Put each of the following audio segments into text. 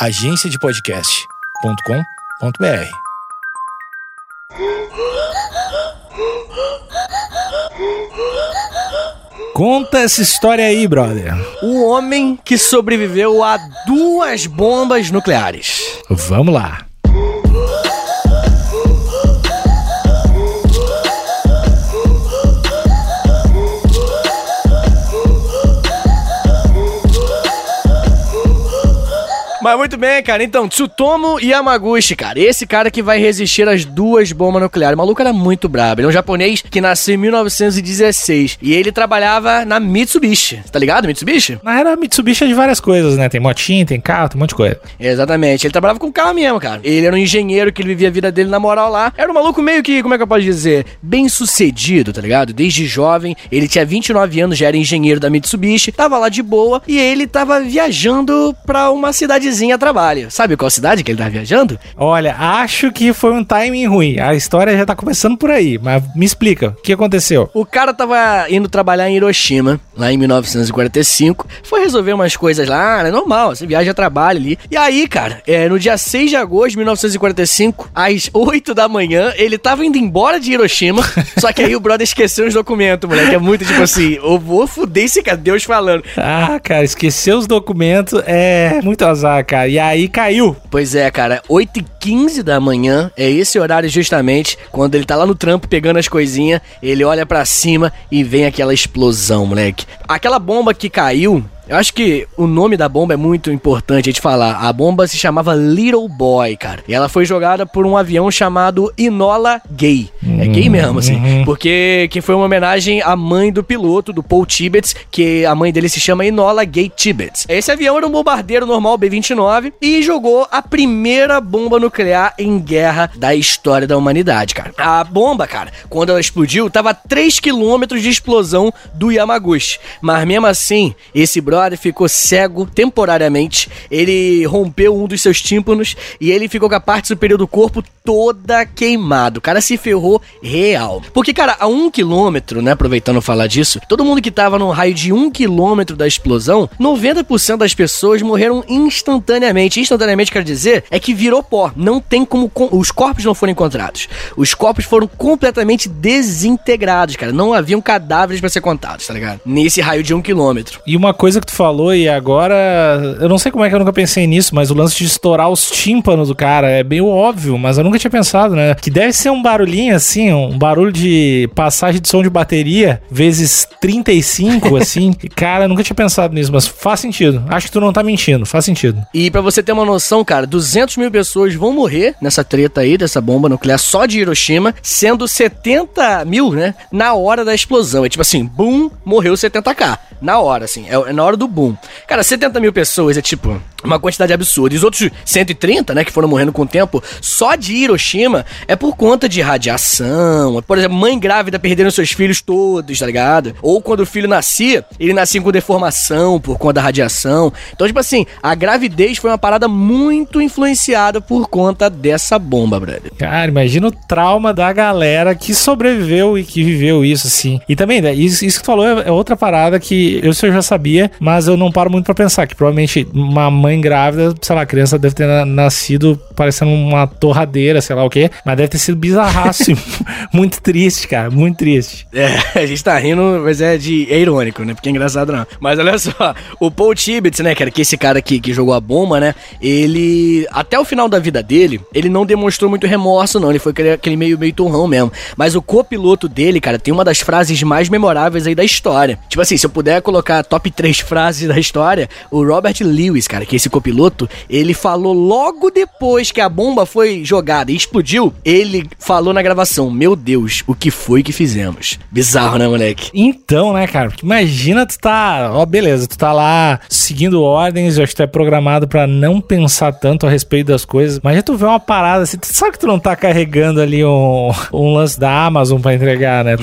agenciadepodcast.com.br. Conta essa história aí, brother. O homem que sobreviveu a duas bombas nucleares. Vamos lá. Mas muito bem, cara. Então, Tsutomu Yamaguchi, cara. Esse cara que vai resistir às duas bombas nucleares. O maluco era muito brabo. Ele é um japonês que nasceu em 1916. E ele trabalhava na Mitsubishi. Tá ligado, Mitsubishi? Mas era Mitsubishi de várias coisas, né? Tem motinha, tem carro, tem um monte de coisa. Exatamente. Ele trabalhava com carro mesmo, cara. Ele era um engenheiro que ele vivia a vida dele na moral lá. Era um maluco meio que, como é que eu posso dizer? Bem sucedido, tá ligado? Desde jovem. Ele tinha 29 anos, já era engenheiro da Mitsubishi. Tava lá de boa. E ele tava viajando pra uma cidadezinha a trabalho. Sabe qual cidade que ele tava viajando? Olha, acho que foi um timing ruim. A história já tá começando por aí, mas me explica, o que aconteceu? O cara tava indo trabalhar em Hiroshima, lá em 1945. Foi resolver umas coisas lá, é normal, você viaja a trabalho ali. E aí, cara, é, no dia 6 de agosto de 1945, às 8 da manhã, ele tava indo embora de Hiroshima, só que aí o brother esqueceu os documentos, moleque. É muito tipo assim, eu vou fuder esse cara, Deus falando. Ah, cara, esquecer os documentos é muito azar, cara. E aí caiu. Pois é, cara, 8 e 15 da manhã, é esse horário justamente, quando ele tá lá no trampo pegando as coisinhas, ele olha para cima e vem aquela explosão, moleque. Aquela bomba que caiu, eu acho que o nome da bomba é muito importante a gente falar. A bomba se chamava Little Boy, cara. E ela foi jogada por um avião chamado Inola Gay. É gay mesmo, assim. Uhum. Porque que foi uma homenagem à mãe do piloto, do Paul Tibbets, que a mãe dele se chama Inola Gay Tibbets. Esse avião era um bombardeiro normal B-29 e jogou a primeira bomba nuclear em guerra da história da humanidade, cara. A bomba, cara, quando ela explodiu, tava a 3 quilômetros de explosão do Yamaguchi. Mas mesmo assim, esse brother ficou cego temporariamente. Ele rompeu um dos seus tímpanos e ele ficou com a parte superior do corpo toda queimada. O cara se ferrou real. Porque, cara, a um quilômetro, né? Aproveitando falar disso, todo mundo que tava no raio de um quilômetro da explosão, 90% das pessoas morreram instantaneamente. Instantaneamente quer dizer é que virou pó. Não tem como. com- Os corpos não foram encontrados. Os corpos foram completamente desintegrados, cara. Não haviam cadáveres pra ser contados, tá ligado? Nesse raio de um quilômetro. E uma coisa que tu falou, e agora. Eu não sei como é que eu nunca pensei nisso, mas o lance de estourar os tímpanos do cara é meio óbvio, mas eu nunca tinha pensado, né? Que deve ser um barulhinho assim, um barulho de passagem de som de bateria, vezes 35, assim. Cara, eu nunca tinha pensado nisso, mas faz sentido. Acho que tu não tá mentindo, faz sentido. E pra você ter uma noção, cara, 200 mil pessoas vão morrer nessa treta aí, dessa bomba nuclear só de Hiroshima, sendo 70 mil, né, na hora da explosão. É tipo assim, boom, morreu 70k. Na hora, assim, é, é na hora do boom. Cara, 70 mil pessoas é tipo uma quantidade absurda. E os outros 130, né, que foram morrendo com o tempo, só de Hiroshima, é por conta de radiação. Por exemplo, mãe grávida perdendo seus filhos todos, tá ligado? Ou quando o filho nascia, ele nascia com deformação por conta da radiação. Então, tipo assim, a gravidez foi uma parada muito influenciada por conta dessa bomba, brother. Cara, imagina o trauma da galera que sobreviveu e que viveu isso, assim. E também, né, isso, isso que tu falou é, é outra parada que eu, eu já sabia, mas eu não paro muito pra pensar. Que provavelmente uma mãe grávida, sei lá, a criança deve ter na- nascido parecendo uma torradeira, sei lá o quê, mas deve ter sido bizarraço. muito triste, cara, muito triste. É, a gente tá rindo, mas é de é irônico, né? Porque é engraçado não. Mas olha só, o Paul Tibbets, né, cara, que esse cara que, que jogou a bomba, né? Ele, até o final da vida dele, ele não demonstrou muito remorso, não. Ele foi aquele, aquele meio, meio turrão mesmo. Mas o copiloto dele, cara, tem uma das frases mais memoráveis aí da história. Tipo assim, se eu puder colocar top 3 frases da história, o Robert Lewis, cara, que é esse copiloto, ele falou logo depois que a bomba foi jogada e explodiu, ele falou na gravação: Meu Deus, o que foi que fizemos? Bizarro, né, moleque? Então, né, cara? Porque imagina tu tá, ó, beleza, tu tá lá seguindo ordens, eu acho que tu é programado pra não pensar tanto a respeito das coisas. Imagina tu vê uma parada assim, tu sabe que tu não tá carregando ali um, um lance da Amazon pra entregar, né?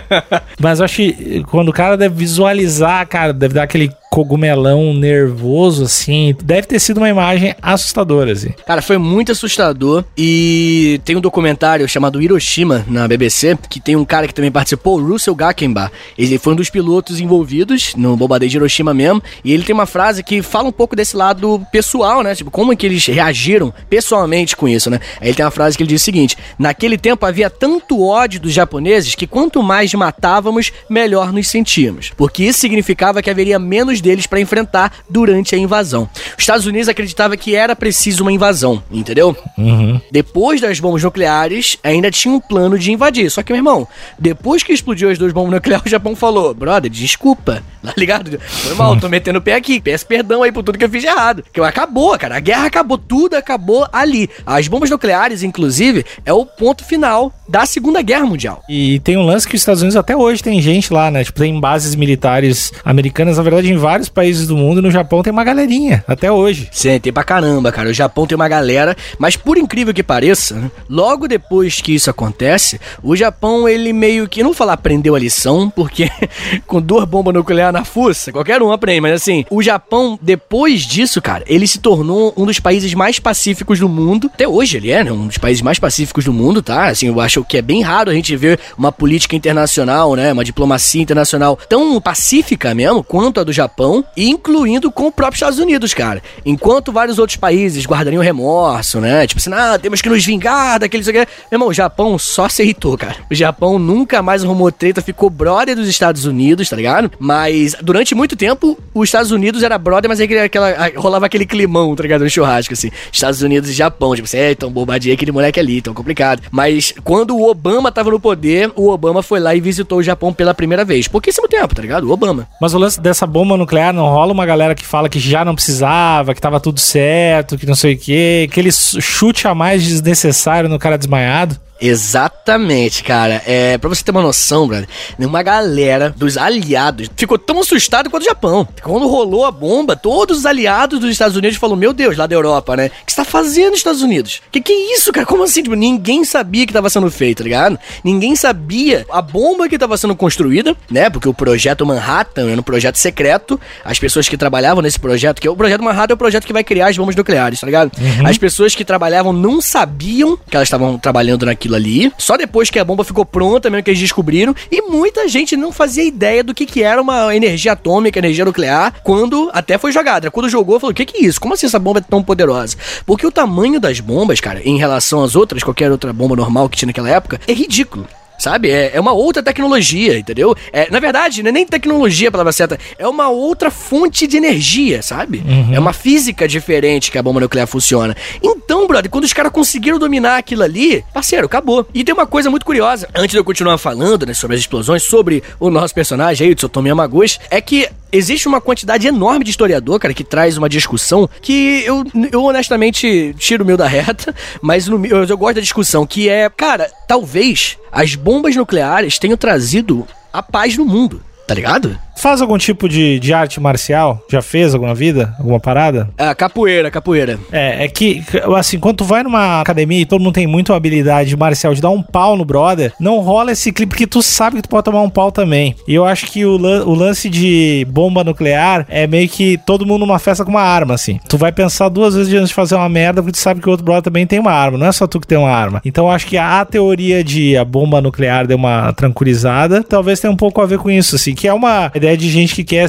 Mas eu acho que quando o cara deve visualizar, cara, deve dar aquele cogumelão nervoso, assim. Deve ter sido uma imagem assustadora, assim. Cara, foi muito assustador. E tem um documentário chamado Hiroshima na BBC, que tem um cara que também participou, o Russell Gakenba. Ele foi um dos pilotos envolvidos no bombardeio de Hiroshima mesmo. E ele tem uma frase que fala um pouco desse lado pessoal, né? Tipo, como é que eles reagiram pessoalmente com isso, né? Aí ele tem uma frase que ele diz o seguinte: Naquele tempo havia tanto ódio dos japoneses que quanto mais matávamos, melhor nos sentíamos. Porque isso significava que haveria menos deles para enfrentar durante a invasão. Os Estados Unidos acreditava que era preciso uma invasão, entendeu? Uhum. Depois das bombas nucleares, ainda tinha um plano de invadir. Só que, meu irmão, depois que explodiu as duas bombas nucleares, o Japão falou: brother, desculpa. Tá ligado? Foi mal, tô metendo o pé aqui. Peço perdão aí por tudo que eu fiz de errado. Que acabou, cara. A guerra acabou, tudo acabou ali. As bombas nucleares, inclusive, é o ponto final da Segunda Guerra Mundial. E tem um lance que os Estados Unidos até hoje tem gente lá, né? Tipo, tem bases militares americanas, na verdade, em vários países do mundo. E no Japão tem uma galerinha, até hoje. Sim, tem pra caramba, cara. O Japão tem uma galera, mas por incrível que pareça, né, logo depois que isso acontece, o Japão, ele meio que, não vou falar aprendeu a lição, porque com duas bombas nucleares na fuça, qualquer um aprende, mas assim, o Japão, depois disso, cara, ele se tornou um dos países mais pacíficos do mundo. Até hoje ele é, né? Um dos países mais pacíficos do mundo, tá? Assim, eu acho que é bem raro a gente ver uma política internacional, né? Uma diplomacia internacional tão pacífica mesmo quanto a do Japão, incluindo com o próprio Estados Unidos, cara. Enquanto vários outros países guardariam remorso, né? Tipo assim, ah, temos que nos vingar daqueles. Meu irmão, o Japão só se irritou, cara. O Japão nunca mais arrumou treta, ficou brother dos Estados Unidos, tá ligado? Mas durante muito tempo, os Estados Unidos era brother, mas aí aquela, rolava aquele climão, tá ligado? No churrasco, assim. Estados Unidos e Japão, tipo assim, é, então bombardeei aquele moleque ali, tão complicado. Mas quando o Obama tava no poder, o Obama foi lá e visitou o Japão pela primeira vez. Pouquíssimo tempo, tá ligado? O Obama. Mas o lance dessa bomba nuclear não rola uma galera que fala que já não precisava, que tava tudo certo, que não sei o quê, aquele chute a mais desnecessário no cara desmaiado. Exatamente, cara. É, pra você ter uma noção, brother, uma galera dos aliados ficou tão assustado quanto o Japão. Quando rolou a bomba, todos os aliados dos Estados Unidos falaram: Meu Deus, lá da Europa, né? O que você tá fazendo nos Estados Unidos? Que que é isso, cara? Como assim? Tipo, ninguém sabia que tava sendo feito, tá ligado? Ninguém sabia a bomba que tava sendo construída, né? Porque o projeto Manhattan era um projeto secreto. As pessoas que trabalhavam nesse projeto, que é o projeto Manhattan é o projeto que vai criar as bombas nucleares, tá ligado? Uhum. As pessoas que trabalhavam não sabiam que elas estavam trabalhando naquilo ali. Só depois que a bomba ficou pronta mesmo que eles descobriram. E muita gente não fazia ideia do que, que era uma energia atômica, energia nuclear, quando até foi jogada. Quando jogou, falou: o que, que é isso? Como assim essa bomba é tão poderosa? Porque o tamanho das bombas, cara, em relação às outras, qualquer outra bomba normal que tinha naquela época, é ridículo sabe? É, é uma outra tecnologia, entendeu? É, na verdade, não é nem tecnologia palavra certa, é uma outra fonte de energia, sabe? Uhum. É uma física diferente que a bomba nuclear funciona. Então, brother, quando os caras conseguiram dominar aquilo ali, parceiro, acabou. E tem uma coisa muito curiosa, antes de eu continuar falando, né, sobre as explosões, sobre o nosso personagem aí, o Tsutomi Yamaguchi, é que existe uma quantidade enorme de historiador, cara, que traz uma discussão que eu, eu honestamente tiro o meu da reta, mas no, eu, eu gosto da discussão, que é, cara, talvez as bombas nucleares tenham trazido a paz no mundo, tá ligado? Faz algum tipo de, de arte marcial? Já fez alguma vida? Alguma parada? É, capoeira, capoeira. É, é que, assim, quando tu vai numa academia e todo mundo tem muita habilidade marcial de dar um pau no brother, não rola esse clipe porque tu sabe que tu pode tomar um pau também. E eu acho que o, o lance de bomba nuclear é meio que todo mundo numa festa com uma arma, assim. Tu vai pensar duas vezes antes de fazer uma merda porque tu sabe que o outro brother também tem uma arma. Não é só tu que tem uma arma. Então eu acho que a teoria de a bomba nuclear deu uma tranquilizada, talvez tenha um pouco a ver com isso, assim, que é uma ideia de gente que quer,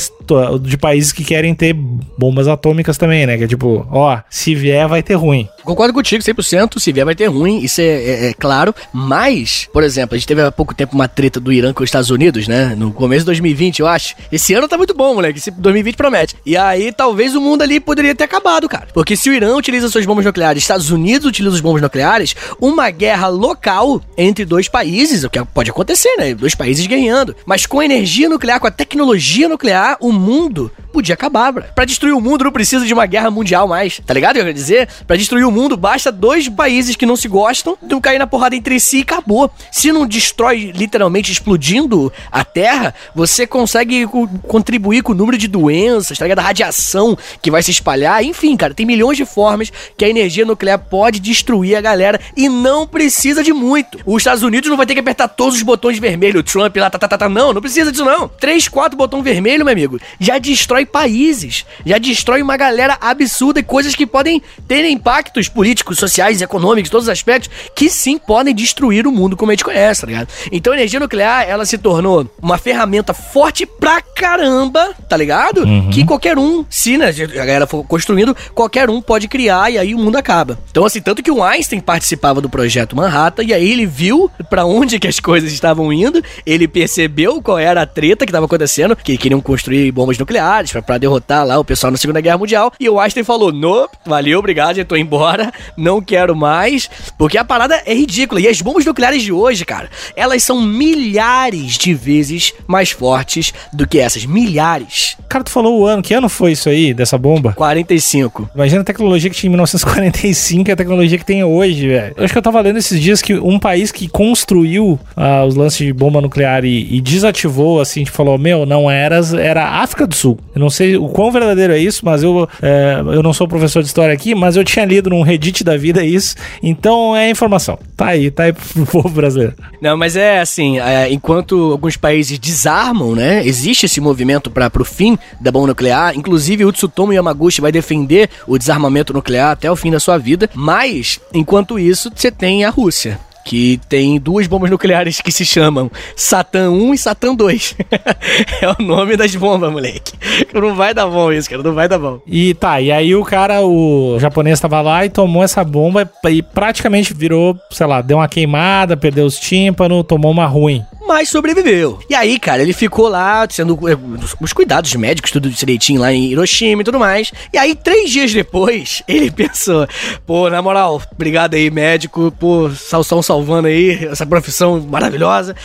de países que querem ter bombas atômicas também, né? Que é tipo, ó, se vier vai ter ruim. Concordo contigo 100%, se vier vai ter ruim, isso é, é, é, claro. Mas, por exemplo, a gente teve há pouco tempo uma treta do Irã com os Estados Unidos, né? No começo de 2020, eu acho. Esse ano tá muito bom, moleque. Esse 2020 promete. E aí, talvez o mundo ali poderia ter acabado, cara. Porque se o Irã utiliza suas bombas nucleares, Estados Unidos utiliza as bombas nucleares, uma guerra local entre dois países, o que pode acontecer, né? Dois países ganhando. Mas com energia nuclear, com a tecnologia nuclear, o mundo podia acabar, bro. Pra destruir o mundo não precisa de uma guerra mundial mais, tá ligado o eu quero dizer? Pra destruir o mundo basta dois países que não se gostam, não cair na porrada entre si e acabou. Se não destrói literalmente explodindo a Terra, você consegue contribuir com o número de doenças, tá ligado? A radiação que vai se espalhar, enfim, cara, tem milhões de formas que a energia nuclear pode destruir a galera e não precisa de muito. Os Estados Unidos não vai ter que apertar todos os botões vermelhos, Trump lá, tá, tá, tá, tá, não, não precisa disso não. Três, quatro botão vermelho, meu amigo, já destrói países, já destrói uma galera absurda e coisas que podem ter impactos políticos, sociais, econômicos, todos os aspectos, que sim podem destruir o mundo como a gente conhece, tá ligado? Então a energia nuclear, ela se tornou uma ferramenta forte pra caramba, tá ligado? Uhum. Que qualquer um, se né, a galera for construindo, qualquer um pode criar e aí o mundo acaba. Então assim, tanto que o Einstein participava do projeto Manhattan e aí ele viu para onde que as coisas estavam indo, ele percebeu qual era a treta que tava acontecendo, que queriam construir bombas nucleares para derrotar lá o pessoal na Segunda Guerra Mundial, e o Einstein falou: "Nope, valeu, obrigado, já tô embora, não quero mais", porque a parada é ridícula. E as bombas nucleares de hoje, cara, elas são milhares de vezes mais fortes do que essas, milhares. Cara, tu falou o ano, que ano foi isso aí, dessa bomba? 45. Imagina a tecnologia que tinha em 1945 e a tecnologia que tem hoje, velho. Eu acho que eu tava lendo esses dias que um país que construiu uh, os lances de bomba nuclear e, e desativou, assim, tipo, falou, meu, não era, era África do Sul. Eu não sei o quão verdadeiro é isso, mas eu, é, eu não sou professor de história aqui, mas eu tinha lido num Reddit da vida isso, então é informação. Tá aí, tá aí pro povo brasileiro. Não, mas é assim, é, enquanto alguns países desarmam, né, existe esse movimento para pro fim da bomba nuclear, inclusive o Tsutomu Yamaguchi vai defender o desarmamento nuclear até o fim da sua vida, mas enquanto isso, você tem a Rússia que tem duas bombas nucleares que se chamam Satan 1 e Satan 2. é o nome das bombas, moleque. Não vai dar bom isso, cara, não vai dar bom. E tá, e aí o cara, o japonês tava lá e tomou essa bomba e praticamente virou, sei lá, deu uma queimada, perdeu os tímpanos, tomou uma ruim mas sobreviveu. E aí, cara, ele ficou lá, sendo eh, os cuidados médicos, tudo direitinho lá em Hiroshima e tudo mais. E aí, três dias depois, ele pensou: pô, na moral, obrigado aí, médico, por salsão salvando aí essa profissão maravilhosa.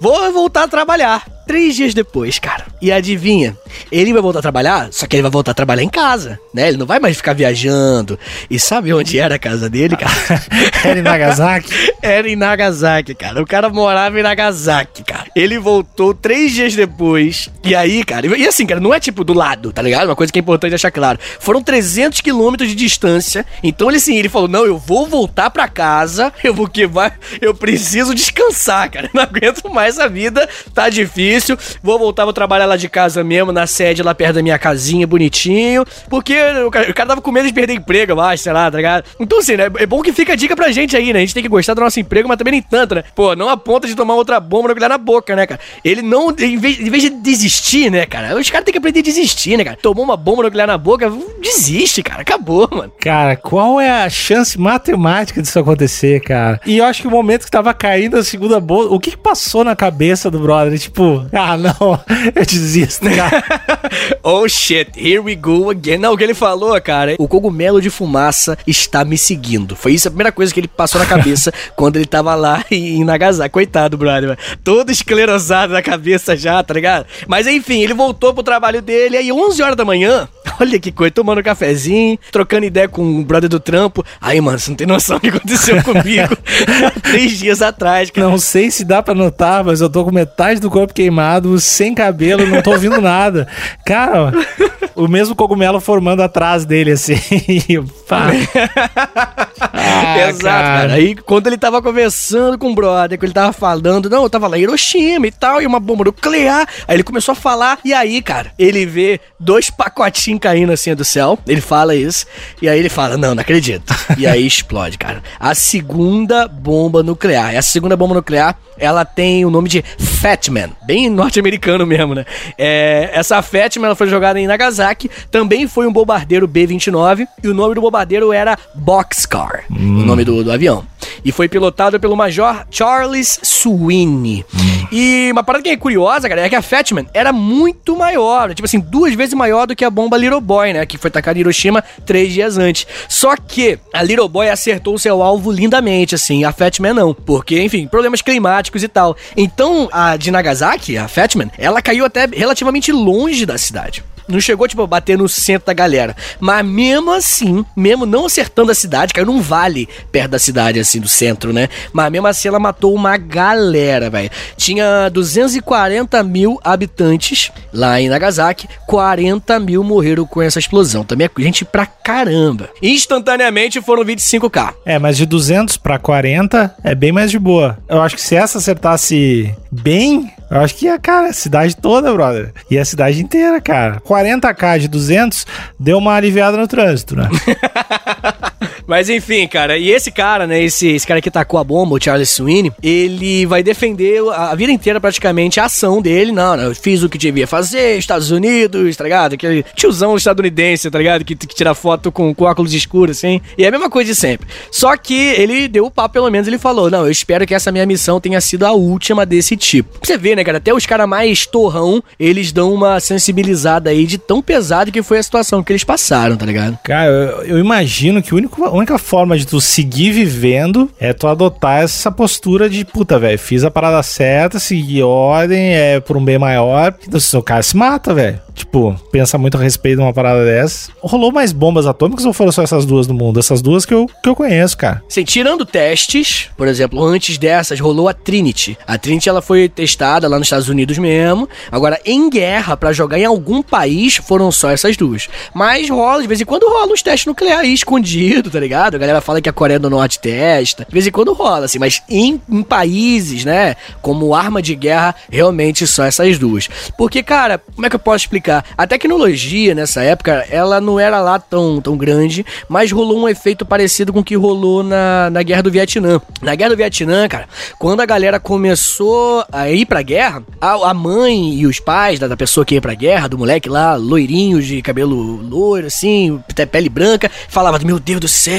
Vou voltar a trabalhar. Três dias depois, cara. E adivinha? Ele vai voltar a trabalhar, só que ele vai voltar a trabalhar em casa, né? Ele não vai mais ficar viajando. E sabe onde era a casa dele, cara? era em Nagasaki? era em Nagasaki, cara. O cara morava em Nagasaki, cara. Ele voltou três dias depois. E aí, cara, e assim, cara, não é tipo do lado, tá ligado? Uma coisa que é importante deixar claro. Foram 300 quilômetros de distância. Então ele assim, ele falou: Não, eu vou voltar pra casa. Eu vou que vai. Eu preciso descansar, cara. Não aguento mais a vida. Tá difícil. Vou voltar, vou trabalhar lá de casa mesmo, na sede lá perto da minha casinha, bonitinho. Porque o cara, o cara tava com medo de perder emprego, eu acho, sei lá, tá ligado? Então, assim, né? É bom que fica a dica pra gente aí, né? A gente tem que gostar do nosso emprego, mas também nem tanto, né? Pô, não a ponta de tomar outra bomba na boca, né, cara? Ele não, em vez, em vez de desistir, né, cara? Os caras têm que aprender a desistir, né, cara? Tomou uma bomba nuclear na boca, desiste, cara. Acabou, mano. Cara, qual é a chance matemática disso acontecer, cara? E eu acho que o momento que tava caindo a segunda bomba, o que, que passou na cabeça do brother? Tipo, ah, não, eu desisto, cara. oh shit, here we go again. Não, o que ele falou, cara, o cogumelo de fumaça está me seguindo. Foi isso a primeira coisa que ele passou na cabeça quando ele tava lá em Nagasaki. Coitado, brother, todo esclerosado na cabeça já, tá ligado? Mas enfim, ele voltou pro trabalho dele, aí 11 horas da manhã, olha que coisa, tomando cafezinho, trocando ideia com o brother do trampo. Aí, mano, você não tem noção do que aconteceu comigo três dias atrás, cara. Não sei se dá pra notar, mas eu tô com metade do corpo queimado, sem cabelo, não tô ouvindo nada. Cara, o mesmo cogumelo formando atrás dele, assim. ah, Exato, cara. cara. Aí, quando ele tava conversando com o brother, que ele tava falando, não, eu tava lá em Hiroshima e tal, e uma bomba nuclear. Aí ele começou a falar, e aí, cara, ele vê dois pacotinhos caindo assim do céu. Ele fala isso, e aí ele fala, não, não acredito. E aí explode, cara. A segunda bomba nuclear. Essa segunda bomba nuclear, ela tem o nome de Fatman, bem norte-americano mesmo, né? É, essa Fatman, ela foi jogada em Nagasaki, também foi um bombardeiro B-29, e o nome do bombardeiro era Boxcar, hum. o nome do, do avião. E foi pilotado pelo Major Charles Sweeney. Hum. E uma parada que é curiosa, cara, é que a Fatman era muito maior, tipo assim, duas vezes maior do que a bomba Little Boy, né? Que foi atacada em Hiroshima três dias antes. Só que a Little Boy acertou seu alvo lindamente, assim, a Fatman não. Porque, enfim, problemas climáticos e tal. Então, a de Nagasaki, a Fatman, ela caiu até relativamente longe da cidade. Não chegou, tipo, a bater no centro da galera. Mas mesmo assim, mesmo não acertando a cidade, caiu num vale perto da cidade, assim, do centro, né? Mas mesmo assim ela matou uma galera, velho. Tinha 240 mil habitantes lá em Nagasaki, 40 mil morreram com essa explosão. Também é gente pra caramba. Instantaneamente foram 25k. É, mas de 200 pra 40 é bem mais de boa. Eu acho que se essa acertasse bem, Eu acho que, cara, a cidade toda, brother. E a cidade inteira, cara. 40k de 200 deu uma aliviada no trânsito, né? Mas enfim, cara, e esse cara, né, esse, esse cara que tacou a bomba, o Charles Sweeney, ele vai defender a, a vida inteira praticamente a ação dele. Não, não, eu fiz o que devia fazer, Estados Unidos, tá ligado? Aquele tiozão estadunidense, tá ligado? Que, que tira foto com, com óculos escuros, assim. E é a mesma coisa de sempre. Só que ele deu o papo, pelo menos, ele falou: Não, eu espero que essa minha missão tenha sido a última desse tipo. Você vê, né, cara? Até os caras mais torrão, eles dão uma sensibilizada aí de tão pesado que foi a situação que eles passaram, tá ligado? Cara, eu, eu imagino que o único única forma de tu seguir vivendo é tu adotar essa postura de puta, velho, fiz a parada certa, segui ordem, é por um bem maior. Então, se o cara se mata, velho. Tipo, pensa muito a respeito de uma parada dessa. Rolou mais bombas atômicas ou foram só essas duas no mundo? Essas duas que eu, que eu conheço, cara. Sim, tirando testes, por exemplo, antes dessas rolou a Trinity. A Trinity ela foi testada lá nos Estados Unidos mesmo. Agora, em guerra, para jogar em algum país, foram só essas duas. Mas rola, de vez em quando rola uns testes nucleares escondidos, tá ligado? A galera fala que a Coreia do Norte testa. De vez em quando rola, assim, mas em, em países, né, como arma de guerra, realmente só essas duas. Porque, cara, como é que eu posso explicar? A tecnologia nessa época, ela não era lá tão, tão grande, mas rolou um efeito parecido com o que rolou na, na Guerra do Vietnã. Na Guerra do Vietnã, cara, quando a galera começou a ir pra guerra, a, a mãe e os pais da, da pessoa que ia pra guerra, do moleque lá, loirinho, de cabelo loiro, assim, pele branca, falava: Meu Deus do céu,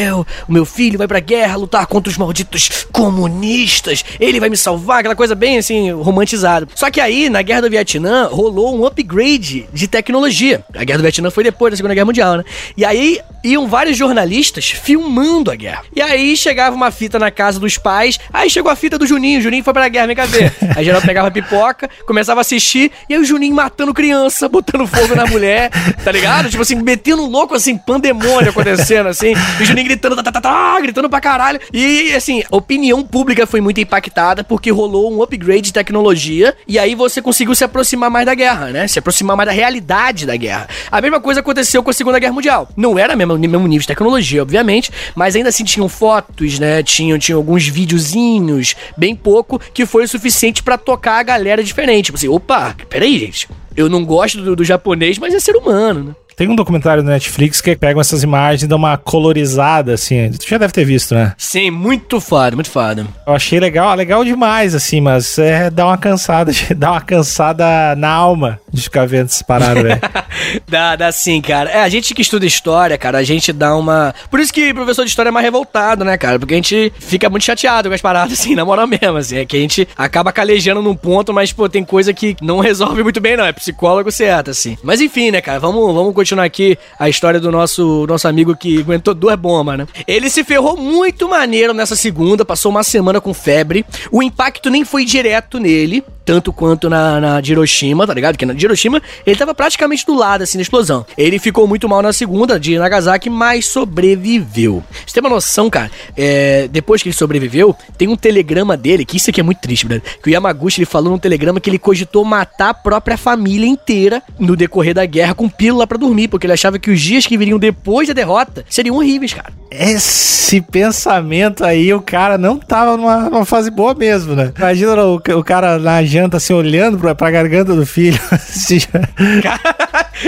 o meu filho vai pra guerra lutar contra os malditos comunistas, ele vai me salvar, aquela coisa bem assim, romantizada. Só que aí, na Guerra do Vietnã, rolou um upgrade de tecnologia. A Guerra do Vietnã foi depois da Segunda Guerra Mundial, né? E aí iam vários jornalistas filmando a guerra. E aí chegava uma fita na casa dos pais, aí chegou a fita do Juninho, o Juninho foi pra guerra, vem cá ver. Aí geral pegava pipoca, começava a assistir, e aí o Juninho matando criança, botando fogo na mulher, tá ligado? Tipo assim, metendo um louco, assim, pandemônio acontecendo, assim, e o Juninho gritando, tá, tá, tá, tá, gritando pra caralho. E, assim, a opinião pública foi muito impactada, porque rolou um upgrade de tecnologia, e aí você conseguiu se aproximar mais da guerra, né? Se aproximar mais da realidade da guerra. A mesma coisa aconteceu com a Segunda Guerra Mundial. Não era mesmo, mesmo nível de tecnologia, obviamente, mas ainda assim tinham fotos, né? Tinham, tinham alguns videozinhos, bem pouco, que foi o suficiente para tocar a galera diferente. Tipo assim, opa, peraí, gente. Eu não gosto do, do japonês, mas é ser humano, né? Tem um documentário no Netflix que pega essas imagens e dá uma colorizada, assim. Tu já deve ter visto, né? Sim, muito foda, muito foda. Eu achei legal, legal demais, assim, mas é, dá uma cansada, dá uma cansada na alma de ficar vendo essa parada, velho. dá, dá sim, cara. É, a gente que estuda história, cara, a gente dá uma. Por isso que professor de história é mais revoltado, né, cara? Porque a gente fica muito chateado com as paradas, assim, na moral mesmo, assim. É que a gente acaba calejando num ponto, mas, pô, tem coisa que não resolve muito bem, não. É psicólogo certo, assim. Mas enfim, né, cara? Vamos, vamos continuar aqui a história do nosso, nosso amigo que aguentou duas bombas, né? Ele se ferrou muito maneiro nessa segunda, passou uma semana com febre. O impacto nem foi direto nele, tanto quanto na, na de Hiroshima, tá ligado? Que na de Hiroshima ele tava praticamente do lado, assim, da explosão. Ele ficou muito mal na segunda, de Nagasaki, mas sobreviveu. Você tem uma noção, cara? É, depois que ele sobreviveu, tem um telegrama dele, que isso aqui é muito triste, brother, que o Yamaguchi ele falou num telegrama que ele cogitou matar a própria família inteira no decorrer da guerra com pílula para dormir, porque ele achava que os dias que viriam depois da derrota seriam horríveis, cara. Esse pensamento aí, o cara não tava numa, numa fase boa mesmo, né? Imagina o, o cara na janta, assim, olhando pra, pra garganta do filho. Assim,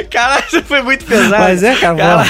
Caralho, isso foi muito pesado. Mas é, cara,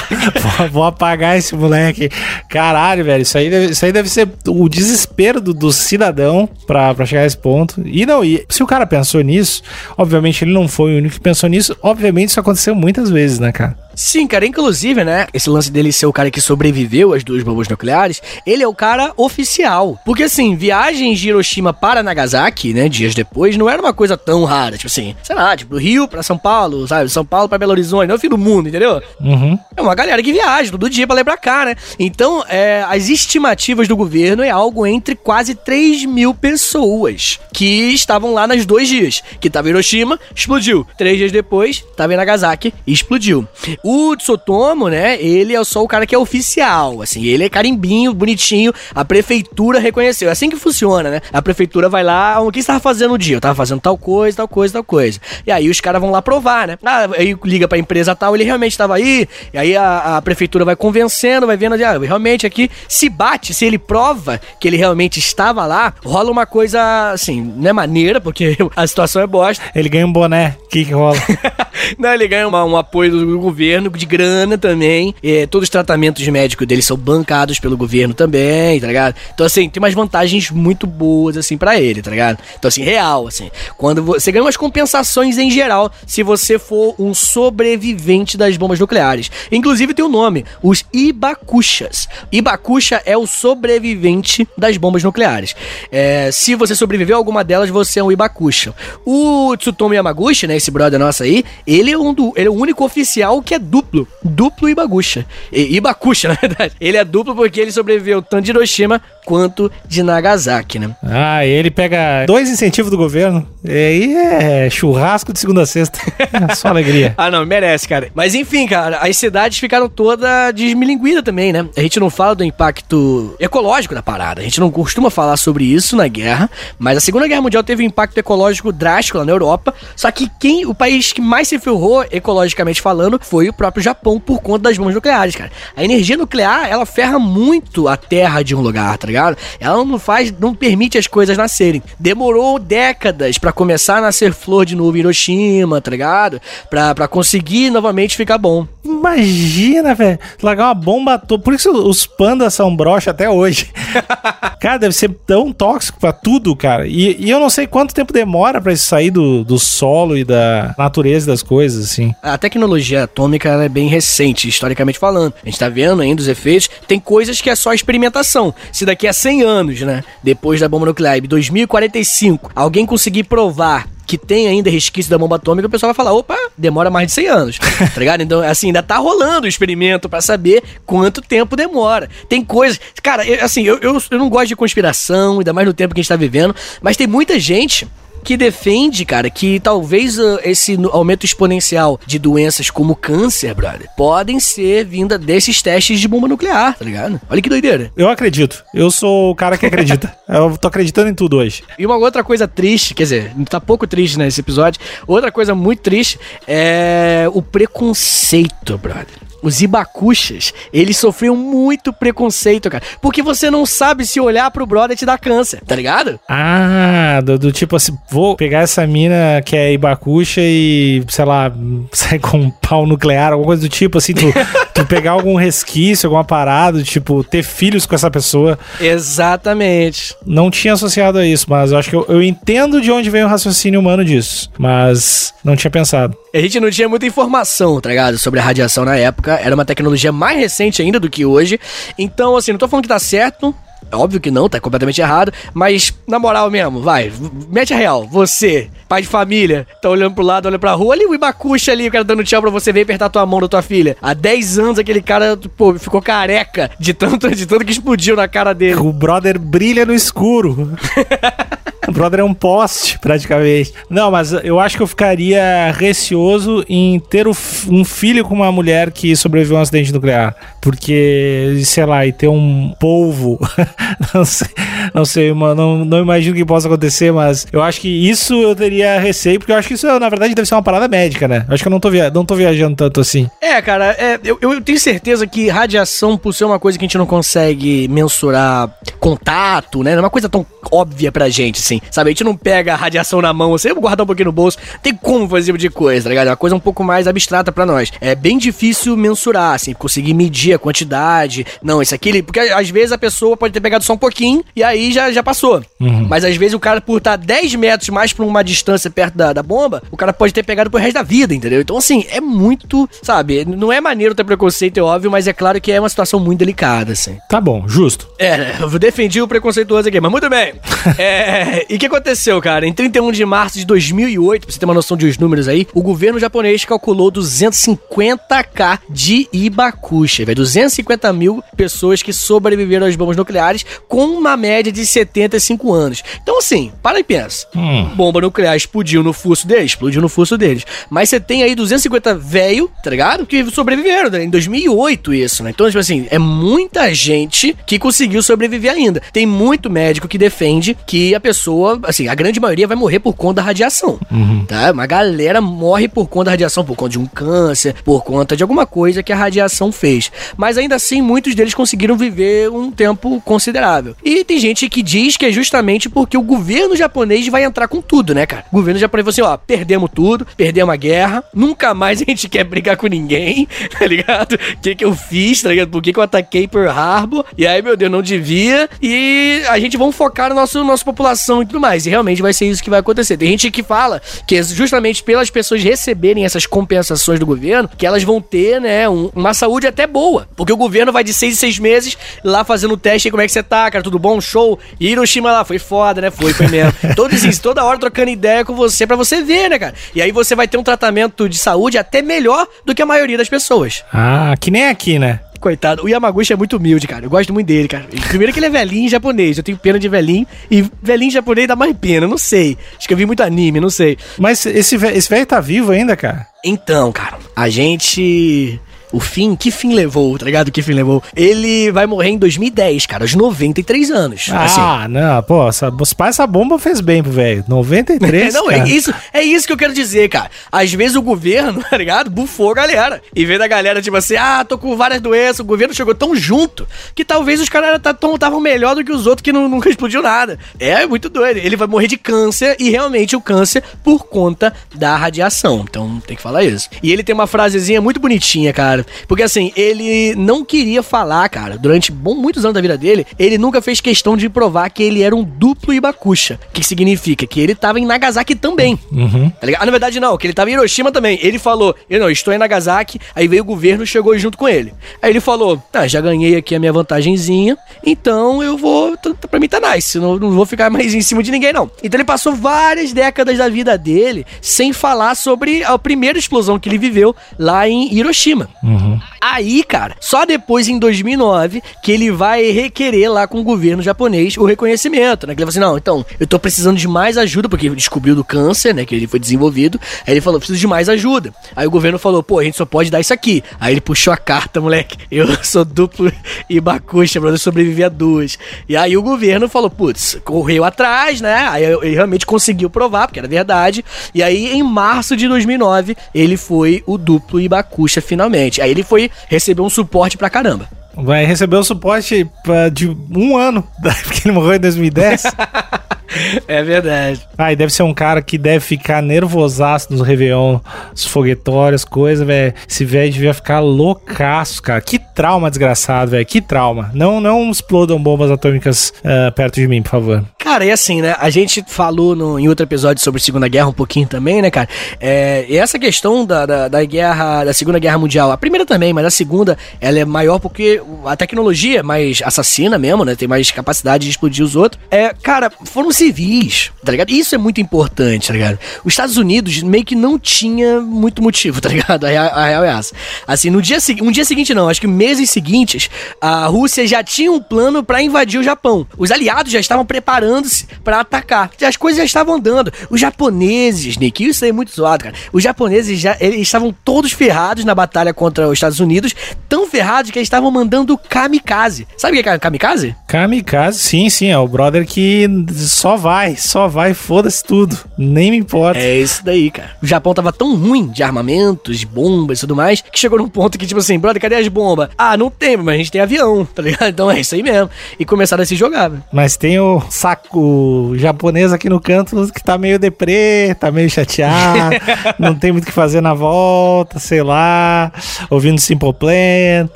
vou, vou, apagar esse moleque. Caralho, velho, isso aí deve, isso aí deve ser o desespero do, do cidadão pra, pra chegar a esse ponto. E não, e se o cara pensou nisso, obviamente ele não foi o único que pensou nisso, obviamente isso aconteceu muitas vezes, né, cara? Sim, cara, inclusive, né, esse lance dele ser o cara que sobreviveu às duas bombas nucleares, ele é o cara oficial. Porque, assim, viagens de Hiroshima para Nagasaki, né, dias depois, não era uma coisa tão rara. Tipo assim, sei lá, tipo, do Rio pra São Paulo, sabe? São Paulo pra Belo Horizonte, não é o fim do mundo, entendeu? Uhum. É uma galera que viaja todo dia pra lá pra cá, né? Então, é, as estimativas do governo é algo entre quase 3 mil pessoas que estavam lá nas dois dias. Que tava em Hiroshima, explodiu. Três dias depois, tava em Nagasaki e explodiu. O Tsutomo, né, ele é só o cara que é oficial, assim, ele é carimbinho, bonitinho, a prefeitura reconheceu. É assim que funciona, né? A prefeitura vai lá, o que você tava fazendo no dia? Eu tava fazendo tal coisa, tal coisa, tal coisa. E aí os caras vão lá provar, né? Ah, aí liga pra empresa tal, ele realmente tava aí, e aí a, a prefeitura vai convencendo, vai vendo, ah, realmente aqui, se bate, se ele prova que ele realmente estava lá, rola uma coisa, assim, não é maneira, porque a situação é bosta. Ele ganha um boné. O que, que rola? não, ele ganha uma, um apoio do governo, de grana também. E, todos os tratamentos médicos dele são bancados pelo governo também, tá ligado? Então, assim, tem umas vantagens muito boas, assim, para ele, tá ligado? Então, assim, real, assim. Quando você ganha umas compensações em geral se você for um sobrevivente das bombas nucleares. Inclusive tem o um nome, os Ibakushas. Ibakusha é o sobrevivente das bombas nucleares. É, se você sobreviveu a alguma delas, você é um Ibakusha. O Tsutomu Yamaguchi, né, esse brother nosso aí, ele é, um do, ele é o único oficial que é duplo. Duplo Ibakusha. E, Ibakusha, na verdade. Ele é duplo porque ele sobreviveu tanto de Hiroshima quanto de Nagasaki, né? Ah, ele pega dois incentivos do governo. E aí é churrasco de segunda a sexta. É só alegria. ah, não, merece, cara. Mas enfim, cara, as cidades ficaram toda desmilinguidas também, né? A gente não fala do impacto ecológico da parada. A gente não costuma falar sobre isso na guerra, mas a Segunda Guerra Mundial teve um impacto ecológico drástico lá na Europa. Só que quem, o país que mais se ferrou, ecologicamente falando, foi o próprio Japão por conta das bombas nucleares, cara. A energia nuclear, ela ferra muito a terra de um lugar, tá ligado? Ela não faz, não permite as coisas nascerem. Demorou décadas para começar a nascer flor de novo em Hiroshima, tá ligado? Pra, pra conseguir novamente ficar bom. Imagina, velho. Largar uma bomba. To... Por isso os pandas são broxa até hoje. cara, deve ser tão tóxico pra tudo, cara. E, e eu não sei quanto tempo demora para isso sair do, do solo e da natureza das coisas, assim. A tecnologia atômica é bem recente, historicamente falando. A gente tá vendo ainda os efeitos. Tem coisas que é só experimentação. Se daqui a 100 anos, né? Depois da bomba nuclear, em 2045, alguém conseguir provar que tem ainda resquício da bomba atômica, o pessoal vai falar, opa, demora mais de 100 anos, tá ligado? Então, assim, ainda tá rolando o experimento para saber quanto tempo demora. Tem coisas... Cara, eu, assim, eu, eu, eu não gosto de conspiração, ainda mais no tempo que a gente tá vivendo, mas tem muita gente que defende, cara, que talvez uh, esse aumento exponencial de doenças como câncer, brother, podem ser vinda desses testes de bomba nuclear, tá ligado? Olha que doideira. Eu acredito. Eu sou o cara que acredita. Eu tô acreditando em tudo hoje. E uma outra coisa triste, quer dizer, tá pouco triste nesse episódio. Outra coisa muito triste é o preconceito, brother os ibacuchas, eles sofriam muito preconceito, cara. Porque você não sabe se olhar pro brother te dá câncer, tá ligado? Ah, do, do, tipo assim, vou pegar essa mina que é ibacucha e, sei lá, sair com um pau nuclear, alguma coisa do tipo, assim, tu, tu pegar algum resquício, alguma parada, tipo, ter filhos com essa pessoa. Exatamente. Não tinha associado a isso, mas eu acho que eu, eu entendo de onde vem o raciocínio humano disso, mas não tinha pensado. A gente não tinha muita informação, tá ligado? Sobre a radiação na época. Era uma tecnologia mais recente ainda do que hoje. Então, assim, não tô falando que tá certo. É óbvio que não, tá completamente errado. Mas, na moral mesmo, vai, mete a real. Você, pai de família, tá olhando pro lado, olha pra rua, ali o Ibacuxa ali, o cara dando tchau pra você ver apertar tua mão da tua filha. Há 10 anos aquele cara, pô, ficou careca de tanto, de tanto que explodiu na cara dele. O brother brilha no escuro. Brother é um poste, praticamente. Não, mas eu acho que eu ficaria receoso em ter um filho com uma mulher que sobreviveu a um acidente nuclear. Porque, sei lá, e ter um polvo. não sei, não sei, não, não imagino que possa acontecer, mas eu acho que isso eu teria receio, porque eu acho que isso, na verdade, deve ser uma parada médica, né? Eu acho que eu não tô, via não tô viajando tanto assim. É, cara, é, eu, eu tenho certeza que radiação, por ser uma coisa que a gente não consegue mensurar contato, né? Não é uma coisa tão óbvia pra gente, assim. Sabe, a gente não pega a radiação na mão, você guardar um pouquinho no bolso, tem como fazer esse tipo de coisa, tá ligado? É uma coisa um pouco mais abstrata para nós. É bem difícil mensurar, assim, conseguir medir a quantidade. Não, esse aqui, porque às vezes a pessoa pode ter pegado só um pouquinho e aí já, já passou. Uhum. Mas às vezes o cara, por estar 10 metros mais pra uma distância perto da, da bomba, o cara pode ter pegado pro resto da vida, entendeu? Então, assim, é muito, sabe, não é maneiro ter preconceito, é óbvio, mas é claro que é uma situação muito delicada, assim. Tá bom, justo. É, eu defendi o preconceituoso aqui, mas muito bem. é, e o que aconteceu, cara? Em 31 de março de 2008, pra você ter uma noção de os números aí, o governo japonês calculou 250k de Ibakusha, velho. 250 mil pessoas que sobreviveram às bombas nucleares com uma média de 75 anos. Então, assim, para e pensa. Hum. Bomba nuclear explodiu no fuso deles, explodiu no fuso deles. Mas você tem aí 250 velho, tá ligado? Que sobreviveram, né? Em 2008 isso, né? Então, tipo assim, é muita gente que conseguiu sobreviver ainda. Tem muito médico que defende que a pessoa, assim, a grande maioria vai morrer por conta da radiação. Uhum. Tá? Uma galera morre por conta da radiação, por conta de um câncer, por conta de alguma coisa que a radiação fez. Mas ainda assim, muitos deles conseguiram viver um tempo considerável. E tem gente que diz que é justamente porque o governo japonês vai entrar com tudo, né, cara? O governo japonês falou assim: ó, perdemos tudo, perdemos a guerra, nunca mais a gente quer brigar com ninguém, tá ligado? O que que eu fiz, tá ligado? Por que que eu ataquei Pearl Harbor? E aí, meu Deus, não devia. E a gente vamos focar no nosso nossa população e tudo mais. E realmente vai ser isso que vai acontecer. Tem gente que fala que é justamente pelas pessoas receberem essas compensações do governo, que elas vão ter, né, um- uma saúde até boa. Porque o governo vai de seis em seis meses lá fazendo o teste como é que você tá, cara, tudo bom? Show. E Hiroshima lá, foi foda, né? Foi, foi mesmo. Todos isso, toda hora trocando ideia com você pra você ver, né, cara? E aí você vai ter um tratamento de saúde até melhor do que a maioria das pessoas. Ah, que nem aqui, né? Coitado, o Yamaguchi é muito humilde, cara. Eu gosto muito dele, cara. Primeiro que ele é velhinho em japonês. Eu tenho pena de velhinho. E velhinho japonês dá mais pena, não sei. Acho que eu vi muito anime, não sei. Mas esse esse velho tá vivo ainda, cara? Então, cara, a gente. O fim, que fim levou, tá ligado? Que fim levou? Ele vai morrer em 2010, cara, aos 93 anos. assim. Ah, não, pô, essa, essa bomba fez bem pro velho. 93, não, cara. é isso, é isso que eu quero dizer, cara. Às vezes o governo, tá ligado? Bufou a galera. E vendo a galera, tipo assim, ah, tô com várias doenças, o governo chegou tão junto que talvez os caras estavam melhor do que os outros que não, nunca explodiu nada. É muito doido. Ele vai morrer de câncer e realmente o câncer por conta da radiação. Então tem que falar isso. E ele tem uma frasezinha muito bonitinha, cara. Porque assim, ele não queria falar, cara. Durante bom, muitos anos da vida dele, ele nunca fez questão de provar que ele era um duplo Ibakusha. Que significa? Que ele tava em Nagasaki também. Uhum. Tá ligado? Ah, na verdade, não, que ele tava em Hiroshima também. Ele falou, eu não, estou em Nagasaki, aí veio o governo e chegou junto com ele. Aí ele falou, tá, já ganhei aqui a minha vantagenzinha, então eu vou. Pra mim tá nice, não, não vou ficar mais em cima de ninguém, não. Então ele passou várias décadas da vida dele sem falar sobre a primeira explosão que ele viveu lá em Hiroshima. Uhum. Aí, cara, só depois em 2009 que ele vai requerer lá com o governo japonês o reconhecimento, né? Que ele falou assim: não, então, eu tô precisando de mais ajuda, porque descobriu do câncer, né? Que ele foi desenvolvido. Aí ele falou: preciso de mais ajuda. Aí o governo falou: pô, a gente só pode dar isso aqui. Aí ele puxou a carta, moleque. Eu sou duplo e bacuxa, brother, eu sobrevivi a duas. E aí o governo falou: putz, correu atrás, né? Aí ele realmente conseguiu provar, porque era verdade. E aí, em março de 2009, ele foi o duplo Ibakusha finalmente. Aí ele foi receber um suporte pra caramba. Vai receber o suporte pra- de um ano, porque ele morreu em 2010. É verdade. Ah, e deve ser um cara que deve ficar nervosaço nos Réveillon, os foguetórios, coisa, velho. Esse velho devia ficar loucaço, cara. Que trauma desgraçado, velho. Que trauma. Não, não explodam bombas atômicas ah, perto de mim, por favor. Cara, e assim, né? A gente falou no- em outro episódio sobre Segunda Guerra um pouquinho também, né, cara? É, e essa questão da, da, da guerra, da Segunda Guerra Mundial, a primeira também, mas a segunda, ela é maior porque a tecnologia é mais assassina mesmo, né? Tem mais capacidade de explodir os outros. É, cara, foram civis, tá ligado? Isso é muito importante, tá ligado? Os Estados Unidos meio que não tinha muito motivo, tá ligado? A, real- a real é essa. Assim, no dia, um dia seguinte não, acho que meses seguintes, a Rússia já tinha um plano pra invadir o Japão. Os aliados já estavam preparando-se pra atacar. As coisas já estavam andando. Os japoneses, Nick, isso aí é muito zoado, cara. Os japoneses já eles estavam todos ferrados na batalha contra os Estados Unidos, tão ferrados que eles estavam mandando kamikaze. Sabe o que é kamikaze? Kamikaze, sim, sim. É o brother que só vai, só vai, foda-se tudo. Nem me importa. É isso daí, cara. O Japão tava tão ruim de armamentos, de bombas e tudo mais, que chegou num ponto que, tipo assim, brother, cadê as bombas? Ah, não tem, mas a gente tem avião, tá ligado? Então é isso aí mesmo. E começaram a se jogar, velho. Mas tem o saco japonês aqui no canto que tá meio deprê, tá meio chateado, não tem muito o que fazer na volta, sei lá, ouvindo Simple Plan.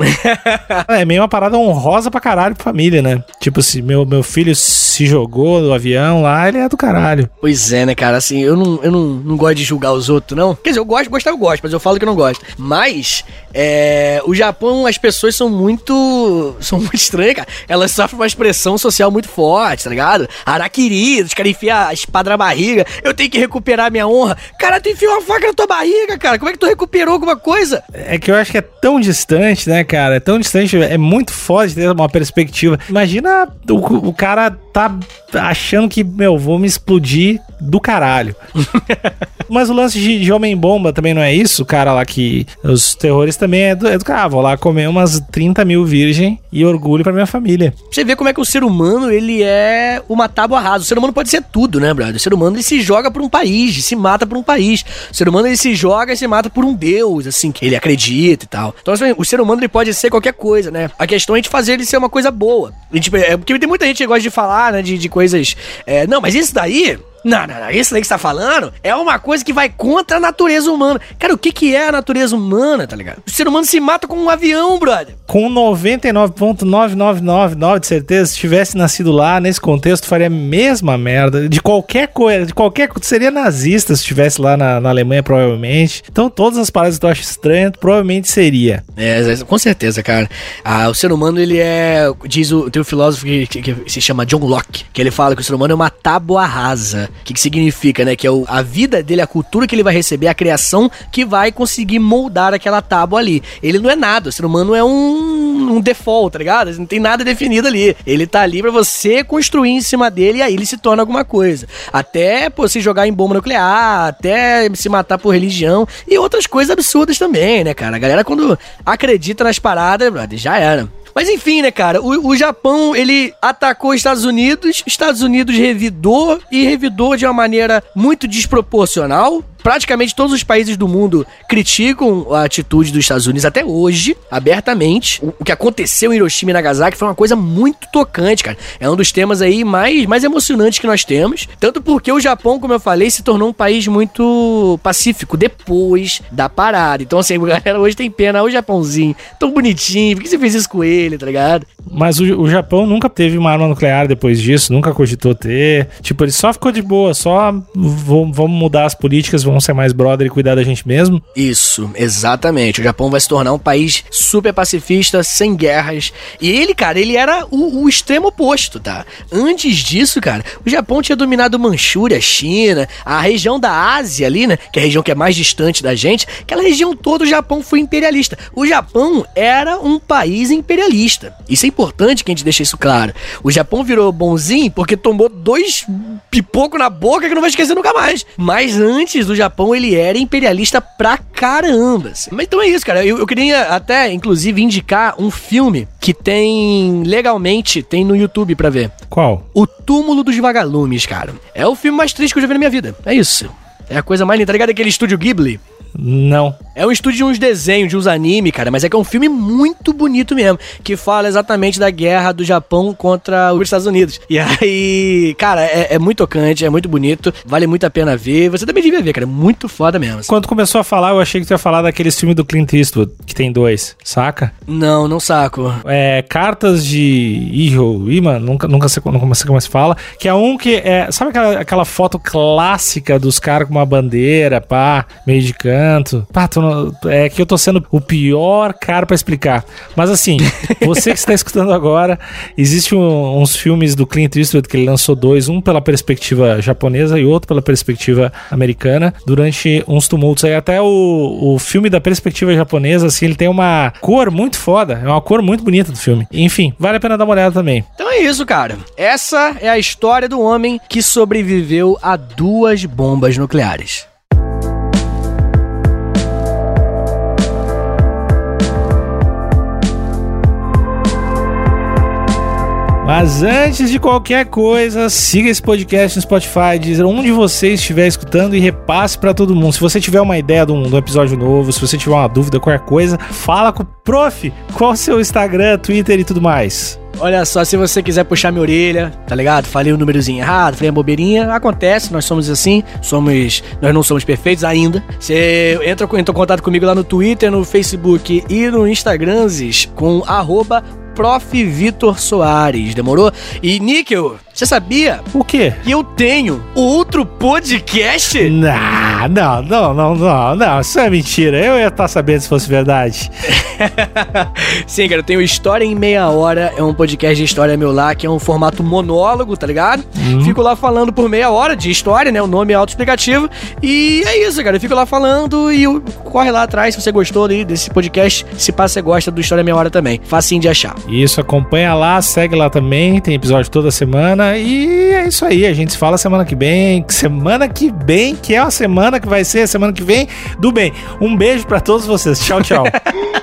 é meio uma parada honrosa pra caralho pra família, né? Tipo, se meu, meu filho se jogou do avião lá, ele é do caralho. Pois é, né, cara? Assim, eu não, eu não, não gosto de julgar os outros, não. Quer dizer, eu gosto, gostar eu gosto, mas eu falo que eu não gosto. Mas, é, o Japão, as pessoas são muito. são muito estranhas, cara. Elas sofrem uma expressão social muito forte, tá ligado? Araquiri, os caras enfiam a espada na barriga. Eu tenho que recuperar minha honra. Cara, tu enfiou uma faca na tua barriga, cara. Como é que tu recuperou alguma coisa? É que eu acho que é tão distante, né, cara? É tão distante, é muito foda de ter uma perspectiva. Imagina o, o cara tá achando que, meu, vou me explodir do caralho. Mas o lance de, de Homem-Bomba também não é isso? O cara lá que. Os terrores também é do, é do cara. Ah, vou lá comer umas 30 mil virgem e orgulho pra minha família. Você vê como é que o ser humano, ele é uma tábua rasa. O ser humano pode ser tudo, né, brother? O ser humano, ele se joga por um país, se mata por um país. O ser humano, ele se joga e se mata por um deus, assim, que ele acredita e tal. Então, assim, o ser humano, ele pode ser qualquer coisa, né? A questão é a gente fazer ele ser uma coisa boa. A gente, é, porque tem muita gente que gosta de falar, né, de, de coisas... É, não, mas isso daí não, não, não. Isso daí que você tá falando é uma coisa que vai contra a natureza humana. Cara, o que que é a natureza humana, tá ligado? O ser humano se mata com um avião, brother. Com 99.9999 de certeza, se tivesse nascido lá, nesse contexto, faria a mesma merda. De qualquer coisa, de qualquer coisa. Seria nazista se estivesse lá na, na, Alemanha, provavelmente. Então, todas as paradas que tu acha estranhas, provavelmente seria. É, com certeza, cara. Ah, o ser humano, ele é. Diz o. Tem um filósofo que, que, que se chama John Locke, que ele fala que o ser humano é uma tábua rasa. O que, que significa, né? Que é o, a vida dele, a cultura que ele vai receber, a criação que vai conseguir moldar aquela tábua ali. Ele não é nada, o ser humano é um, um default, tá ligado? Não tem nada definido ali. Ele tá ali para você construir em cima dele e aí ele se torna alguma coisa. Até pô, se jogar em bomba nuclear, até se matar por religião e outras coisas absurdas também, né, cara? A galera quando acredita nas paradas, brother, já era. Mas enfim, né, cara? O, o Japão, ele atacou os Estados Unidos, Estados Unidos revidou e revidou de uma maneira muito desproporcional praticamente todos os países do mundo criticam a atitude dos Estados Unidos até hoje, abertamente. O, o, que aconteceu em Hiroshima e Nagasaki foi uma coisa muito tocante, cara. É um dos temas aí mais, mais emocionantes que nós temos. Tanto porque o Japão, como eu falei, se tornou um país muito pacífico depois da parada. Então, assim, galera hoje tem pena. O Japãozinho, tão bonitinho, por que você fez isso com ele, tá ligado? Mas o, o Japão nunca teve uma arma nuclear depois disso, nunca cogitou ter. Tipo, ele só ficou de boa, só vamos mudar as políticas, vamos ser mais brother e cuidar da gente mesmo? Isso, exatamente. O Japão vai se tornar um país super pacifista, sem guerras. E ele, cara, ele era o, o extremo oposto, tá? Antes disso, cara, o Japão tinha dominado Manchúria, China, a região da Ásia ali, né? Que é a região que é mais distante da gente. Aquela região toda o Japão foi imperialista. O Japão era um país imperialista. Isso é importante que a gente deixe isso claro. O Japão virou bonzinho porque tomou dois pipoco na boca que não vai esquecer nunca mais. Mas antes do Japão, ele era imperialista pra caramba. Assim. Mas então é isso, cara. Eu, eu queria até, inclusive, indicar um filme que tem legalmente, tem no YouTube pra ver. Qual? O Túmulo dos Vagalumes, cara. É o filme mais triste que eu já vi na minha vida. É isso. É a coisa mais linda, tá ligado? Aquele estúdio Ghibli. Não. É um estúdio de uns desenhos, de uns anime, cara, mas é que é um filme muito bonito mesmo, que fala exatamente da guerra do Japão contra os Estados Unidos. E aí, cara, é, é muito tocante, é muito bonito, vale muito a pena ver. Você também devia ver, cara, é muito foda mesmo. Assim. Quando começou a falar, eu achei que tu ia falar daquele filme do Clint Eastwood, que tem dois, saca? Não, não saco. É, Cartas de Iho Ima, nunca, nunca sei, nunca sei como se fala, que é um que é, sabe aquela, aquela foto clássica dos caras com uma bandeira, pá, meio de canto, tanto. Pá, é que eu tô sendo o pior cara para explicar. Mas assim, você que está escutando agora, existe um, uns filmes do Clint Eastwood que ele lançou dois, um pela perspectiva japonesa e outro pela perspectiva americana, durante uns tumultos aí. Até o, o filme da perspectiva japonesa, assim, ele tem uma cor muito foda, é uma cor muito bonita do filme. Enfim, vale a pena dar uma olhada também. Então é isso, cara. Essa é a história do homem que sobreviveu a duas bombas nucleares. Mas antes de qualquer coisa, siga esse podcast no Spotify, dizer onde você estiver escutando e repasse para todo mundo. Se você tiver uma ideia de um, de um, episódio novo, se você tiver uma dúvida, qualquer coisa, fala com o prof. Qual o seu Instagram, Twitter e tudo mais? Olha só, se você quiser puxar minha orelha, tá ligado? Falei um númerozinho errado, falei a bobeirinha, acontece, nós somos assim, somos, nós não somos perfeitos ainda. Você entra, entra em contato comigo lá no Twitter, no Facebook e no Instagram com arroba Prof. Vitor Soares, demorou? E Níquel, você sabia? O quê? Que eu tenho outro podcast? Não, não, não, não, não, não, isso é mentira. Eu ia estar sabendo se fosse verdade. Sim, cara, eu tenho História em Meia Hora, é um podcast de história meu lá, que é um formato monólogo, tá ligado? Uhum. Fico lá falando por meia hora de história, né? O nome é autoexplicativo. E é isso, cara. Eu fico lá falando e corre lá atrás se você gostou desse podcast. Se passa, você gosta do História em Meia Hora também. Facinho de achar. Isso, acompanha lá, segue lá também. Tem episódio toda semana E é isso aí. A gente se fala semana que vem. Semana que vem, que é a semana que vai ser a semana que vem do bem. Um beijo para todos vocês. Tchau, tchau.